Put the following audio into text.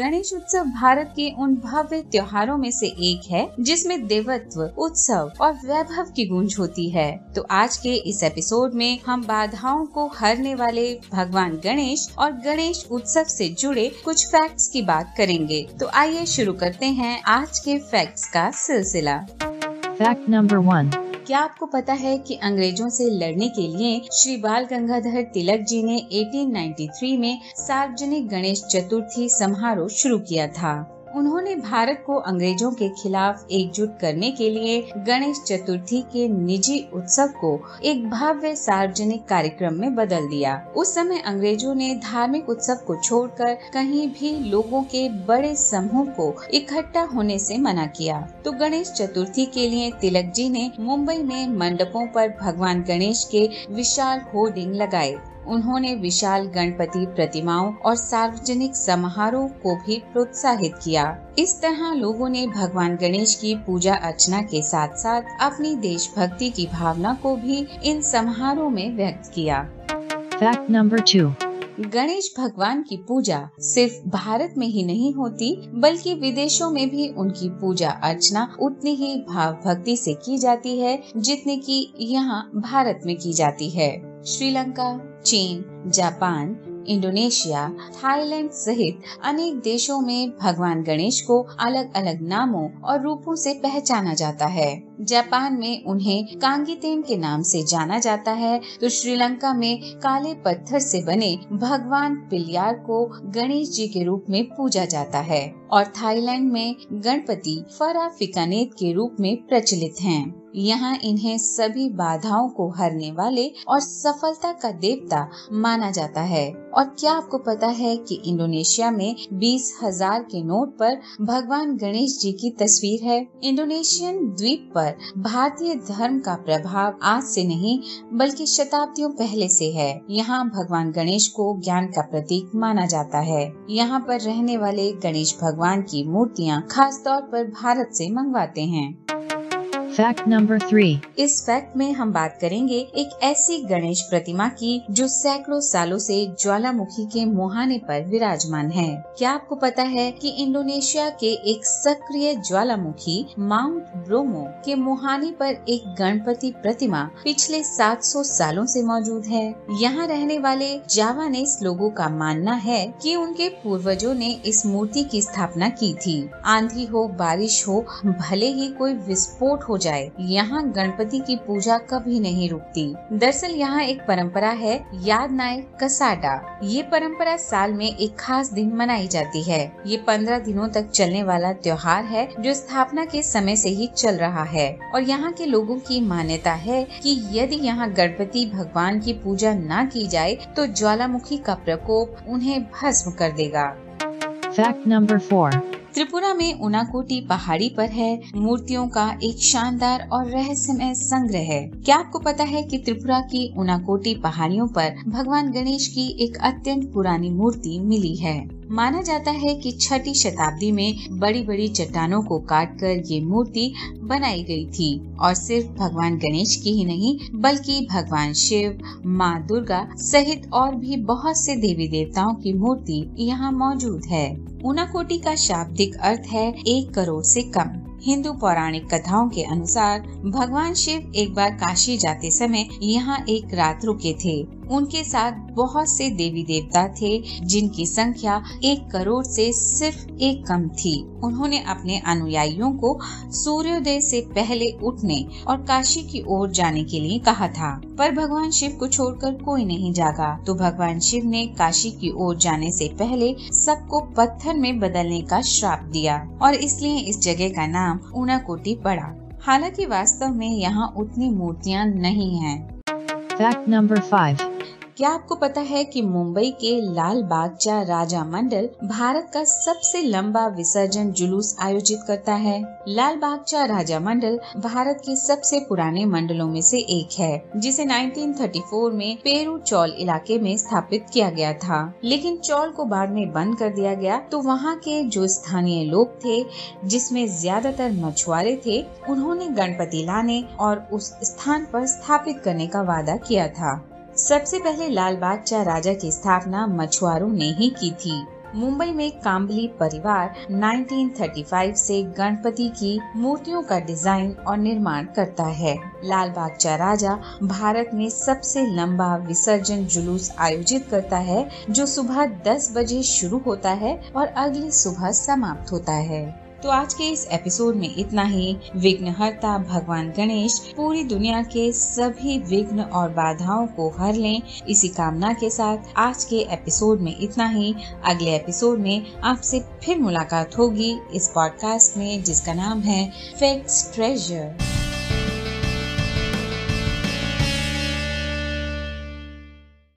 गणेश उत्सव भारत के उन भव्य त्योहारों में से एक है, जिसमें देवत्व, उत्सव और वैभव की गूंज होती है। तो आज के इस एपिसोड में हम बाधाओं को हरने वाले भगवान गणेश और गणेश उत्सव से जुड़े कुछ फैक्ट्स की बात करेंगे। तो आइए शुरू करते हैं आज के फैक्ट्स का सिलसिला। फैक्ट नंबर वन क्या आपको पता है कि अंग्रेज़ों से लड़ने के लिए श्री बाल गंगाधर तिलक जी ने 1893 में सार्वजनिक गणेश चतुर्थी समारोह शुरू किया था। उन्होंने भारत को अंग्रेज़ों के खिलाफ एकजुट करने के लिए गणेश चतुर्थी के निजी उत्सव को एक भव्य सार्वजनिक कार्यक्रम में बदल दिया। उस समय अंग्रेज़ों ने धार्मिक उत्सव को छोड़कर कहीं भी लोगों के बड़े समूह को इकट्ठा होने से मना किया। तो गणेश चतुर्थी के लिए तिलक जी ने मुंबई में मंडपों पर भगवान गणेश के विशाल होर्डिंग लगाए। उन्होंने विशाल गणपति प्रतिमाओं और सार्वजनिक समारोह को भी प्रोत्साहित किया। इस तरह लोगों ने भगवान गणेश की पूजा अर्चना के साथ साथ अपनी देशभक्ति की भावना को भी इन समारोह में व्यक्त किया। फैक्ट नंबर टू गणेश भगवान की पूजा सिर्फ़ भारत में ही नहीं होती, बल्कि विदेशों में भी उनकी पूजा अर्चना उतनी ही भाव भक्ति से की जाती है, जितने की यहाँ भारत में की जाती है। श्रीलंका, चीन, जापान इंडोनेशिया, थाईलैंड सहित अनेक देशों में भगवान गणेश को अलग अलग नामों और रूपों से पहचाना जाता है जापान में उन्हें कांगीतेन के नाम से जाना जाता है तो श्रीलंका में काले पत्थर से बने भगवान पिलियार को गणेश जी के रूप में पूजा जाता है और थाईलैंड में गणपति फरा फिकानेत के रूप में प्रचलित हैं। यहाँ इन्हें सभी बाधाओं को हरने वाले और सफलता का देवता माना जाता है। और क्या आपको पता है कि इंडोनेशिया में बीस हज़ार के नोट पर भगवान गणेश जी की तस्वीर है? इंडोनेशियन द्वीप पर भारतीय धर्म का प्रभाव आज से नहीं, बल्कि शताब्दियों पहले से है। यहाँ भगवान गणेश को ज्ञान का प्रतीक माना जाता है। यहाँ पर रहने वाले गणेश भगवान की मूर्तियाँ खास तौर पर भारत से मंगवाते हैं। फैक्ट नंबर थ्री इस फैक्ट में हम बात करेंगे एक ऐसी गणेश प्रतिमा की जो सैकड़ों सालों से ज्वालामुखी के मुहाने पर विराजमान है। क्या आपको पता है कि इंडोनेशिया के एक सक्रिय ज्वालामुखी माउंट ब्रोमो के मुहाने पर एक गणपति प्रतिमा पिछले 700 सालों से मौजूद है? यहाँ रहने वाले जावानेस लोगों का मानना है कि उनके पूर्वजों ने इस मूर्ति की स्थापना की थी। आंधी हो, बारिश हो, भले ही कोई विस्फोट हो जाए यहाँ गणपति की पूजा कभी नहीं रुकती। दरअसल यहाँ एक परंपरा है, याद नाय कसाडा। ये परंपरा साल में एक खास दिन मनाई जाती है। ये पंद्रह दिनों तक चलने वाला त्योहार है, जो स्थापना के समय से ही चल रहा है। और यहाँ के लोगों की मान्यता है कि यदि यहाँ गणपति भगवान की पूजा न की जाए तो ज्वालामुखी का प्रकोप उन्हें भस्म कर देगा। फैक्ट नंबर फोर त्रिपुरा में उनाकोटी पहाड़ी पर है। मूर्तियों का एक शानदार और रहस्यमय संग्रह है। क्या आपको पता है कि त्रिपुरा की उनाकोटी पहाड़ियों पर भगवान गणेश की एक अत्यंत पुरानी मूर्ति मिली है? माना जाता है कि छठी शताब्दी में बड़ी बड़ी चट्टानों को काटकर ये मूर्ति बनाई गई थी। और सिर्फ़ भगवान गणेश की ही नहीं, बल्कि भगवान शिव, माँ दुर्गा सहित और भी बहुत से देवी देवताओं की मूर्ति यहाँ मौजूद है। ऊनाकोटी का शाब्दिक अर्थ है एक करोड़ से कम। हिंदू पौराणिक कथाओं के अनुसार भगवान शिव एक बार काशी जाते समय यहाँ एक रात रुके थे। उनके साथ बहुत से देवी देवता थे, जिनकी संख्या एक करोड़ से सिर्फ़ एक कम थी। उन्होंने अपने अनुयायियों को सूर्योदय से पहले उठने और काशी की ओर जाने के लिए कहा था। पर भगवान शिव को छोड़कर कोई नहीं जागा। तो भगवान शिव ने काशी की ओर जाने से पहले सबको पत्थर में बदलने का श्राप दिया और इसलिए इस जगह का नाम ऊनाकोटी पड़ा। हालाँकि वास्तव में यहाँ उतनी मूर्तियाँ नहीं हैं। फैक्ट नंबर फाइव क्या आपको पता है कि मुंबई के लाल बागचा राजा मंडल भारत का सबसे लंबा विसर्जन जुलूस आयोजित करता है? लाल बागचा राजा मंडल भारत के सबसे पुराने मंडलों में से एक है, जिसे 1934 में पेरू चौल इलाके में स्थापित किया गया था। लेकिन चौल को बाद में बंद कर दिया गया तो वहाँ के जो स्थानीय लोग थे, जिसमें ज़्यादातर मछुआरे थे, उन्होंने गणपति लाने और उस स्थान पर स्थापित करने का वादा किया था। सबसे पहले लाल बागचा राजा की स्थापना मछुआरों ने ही की थी। मुंबई में काम्बली परिवार 1935 से गणपति की मूर्तियों का डिज़ाइन और निर्माण करता है। लाल बागचा राजा भारत में सबसे लंबा विसर्जन जुलूस आयोजित करता है, जो सुबह 10 बजे शुरू होता है और अगली सुबह समाप्त होता है। तो आज के इस एपिसोड में इतना ही। विघ्नहर्ता भगवान गणेश पूरी दुनिया के सभी विघ्न और बाधाओं को हर लें। इसी कामना के साथ आज के एपिसोड में इतना ही। अगले एपिसोड में आपसे फिर मुलाकात होगी इस पॉडकास्ट में जिसका नाम है फेक्स ट्रेजर